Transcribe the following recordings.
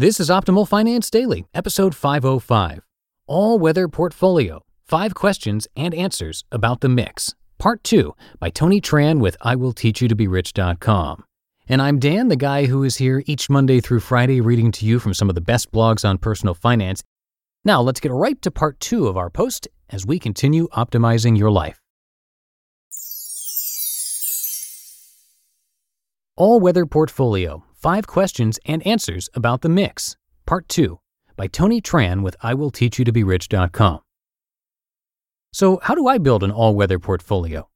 This is Optimal Finance Daily, episode 505 All Weather Portfolio Five Questions and Answers About the Mix, Part 2 by Tony Tran with IWillTeachYouToBeRich.com. And I'm Dan, the guy who is here each Monday through Friday reading to you from some of the best blogs on personal finance. Now, let's get right to part 2 of our post as we continue optimizing your life. All Weather Portfolio Five Questions and Answers About the Mix, Part 2, by Tony Tran with IWillTeachYouToBeRich.com. So, how do I build an all weather portfolio?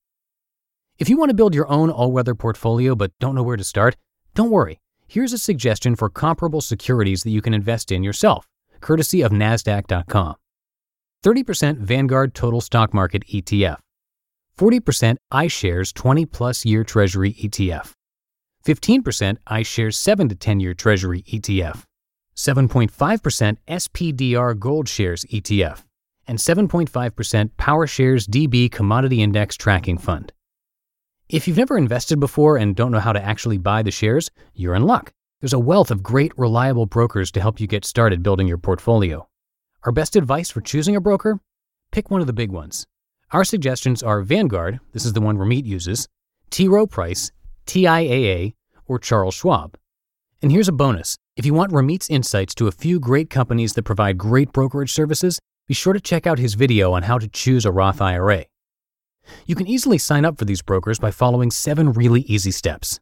If you want to build your own all weather portfolio but don't know where to start, don't worry. Here's a suggestion for comparable securities that you can invest in yourself, courtesy of NASDAQ.com 30% Vanguard Total Stock Market ETF, 40% iShares 20 plus year Treasury ETF. 15% iShares 7 to 10 year Treasury ETF, 7.5% SPDR Gold Shares ETF, and 7.5% PowerShares DB Commodity Index Tracking Fund. If you've never invested before and don't know how to actually buy the shares, you're in luck. There's a wealth of great, reliable brokers to help you get started building your portfolio. Our best advice for choosing a broker? Pick one of the big ones. Our suggestions are Vanguard, this is the one Ramit uses, T. Rowe Price, TIAA, or Charles Schwab. And here's a bonus. If you want Ramit's insights to a few great companies that provide great brokerage services, be sure to check out his video on how to choose a Roth IRA. You can easily sign up for these brokers by following seven really easy steps.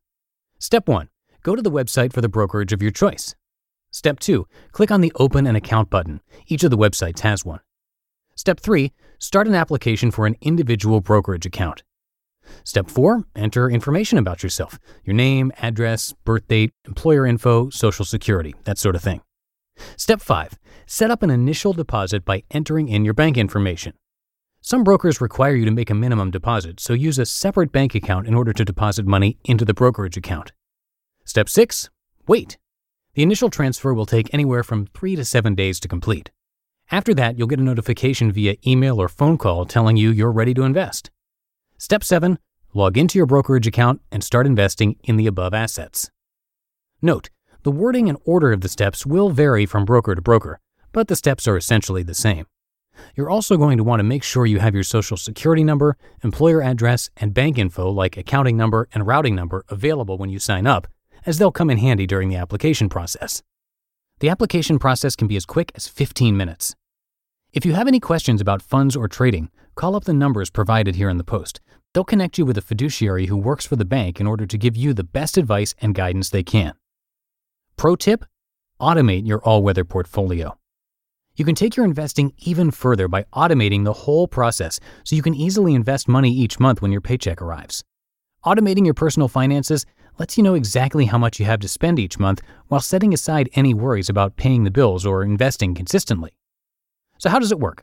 Step 1. Go to the website for the brokerage of your choice. Step 2. Click on the Open an Account button. Each of the websites has one. Step 3. Start an application for an individual brokerage account. Step 4 Enter information about yourself your name, address, birth date, employer info, social security, that sort of thing. Step 5 Set up an initial deposit by entering in your bank information. Some brokers require you to make a minimum deposit, so use a separate bank account in order to deposit money into the brokerage account. Step 6 Wait. The initial transfer will take anywhere from 3 to 7 days to complete. After that, you'll get a notification via email or phone call telling you you're ready to invest. Step 7 Log into your brokerage account and start investing in the above assets. Note, the wording and order of the steps will vary from broker to broker, but the steps are essentially the same. You're also going to want to make sure you have your social security number, employer address, and bank info like accounting number and routing number available when you sign up, as they'll come in handy during the application process. The application process can be as quick as 15 minutes. If you have any questions about funds or trading, call up the numbers provided here in the post. They'll connect you with a fiduciary who works for the bank in order to give you the best advice and guidance they can. Pro tip automate your all weather portfolio. You can take your investing even further by automating the whole process so you can easily invest money each month when your paycheck arrives. Automating your personal finances lets you know exactly how much you have to spend each month while setting aside any worries about paying the bills or investing consistently. So, how does it work?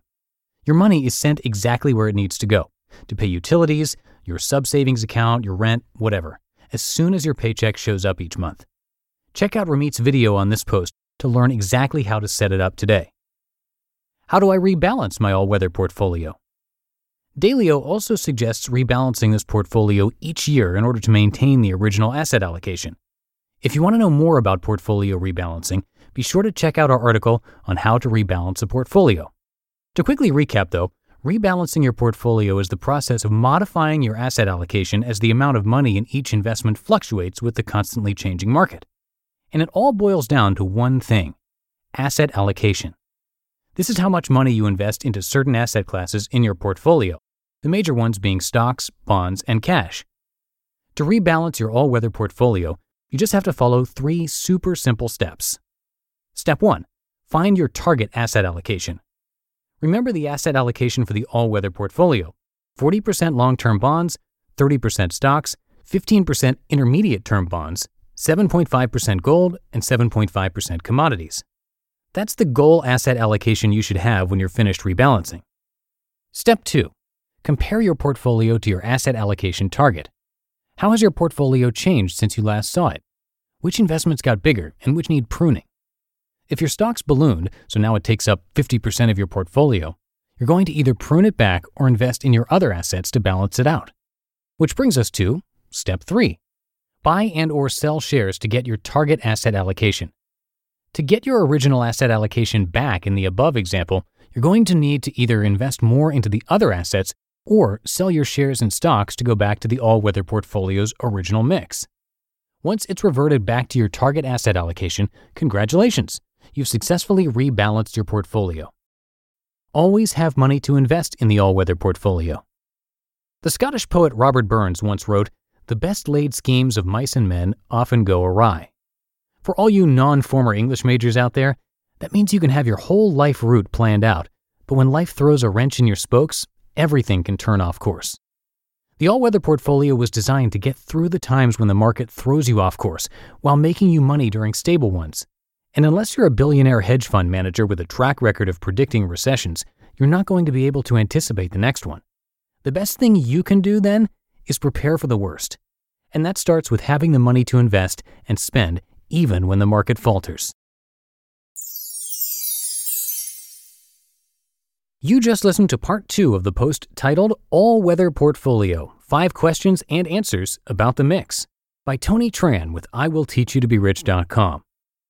Your money is sent exactly where it needs to go to pay utilities, your sub savings account, your rent, whatever, as soon as your paycheck shows up each month. Check out Ramit's video on this post to learn exactly how to set it up today. How do I rebalance my all weather portfolio? Dalio also suggests rebalancing this portfolio each year in order to maintain the original asset allocation. If you want to know more about portfolio rebalancing, be sure to check out our article on how to rebalance a portfolio. To quickly recap, though, rebalancing your portfolio is the process of modifying your asset allocation as the amount of money in each investment fluctuates with the constantly changing market. And it all boils down to one thing asset allocation. This is how much money you invest into certain asset classes in your portfolio, the major ones being stocks, bonds, and cash. To rebalance your all weather portfolio, you just have to follow three super simple steps. Step 1 Find your target asset allocation. Remember the asset allocation for the all weather portfolio 40% long term bonds, 30% stocks, 15% intermediate term bonds, 7.5% gold, and 7.5% commodities. That's the goal asset allocation you should have when you're finished rebalancing. Step 2 Compare your portfolio to your asset allocation target. How has your portfolio changed since you last saw it? Which investments got bigger and which need pruning? If your stock's ballooned, so now it takes up 50% of your portfolio, you're going to either prune it back or invest in your other assets to balance it out. Which brings us to step 3. Buy and or sell shares to get your target asset allocation. To get your original asset allocation back in the above example, you're going to need to either invest more into the other assets or sell your shares and stocks to go back to the all weather portfolio's original mix. Once it's reverted back to your target asset allocation, congratulations, you've successfully rebalanced your portfolio. Always have money to invest in the all weather portfolio. The Scottish poet Robert Burns once wrote, The best laid schemes of mice and men often go awry. For all you non former English majors out there, that means you can have your whole life route planned out, but when life throws a wrench in your spokes, everything can turn off course. The all weather portfolio was designed to get through the times when the market throws you off course while making you money during stable ones. And unless you're a billionaire hedge fund manager with a track record of predicting recessions, you're not going to be able to anticipate the next one. The best thing you can do then is prepare for the worst. And that starts with having the money to invest and spend even when the market falters. You just listened to part two of the post titled All Weather Portfolio Five Questions and Answers About the Mix by Tony Tran with IWillTeachYouToBeRich.com.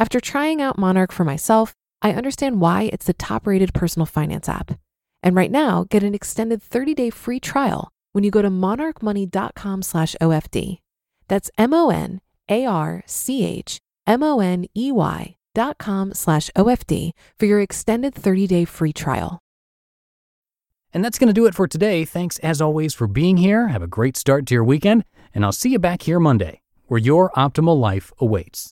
After trying out Monarch for myself, I understand why it's the top-rated personal finance app. And right now, get an extended 30-day free trial when you go to monarchmoney.com slash OFD. That's M O N A R C H M-O-N-E-Y dot com slash OFD for your extended 30-day free trial. And that's going to do it for today. Thanks as always for being here. Have a great start to your weekend, and I'll see you back here Monday, where your optimal life awaits.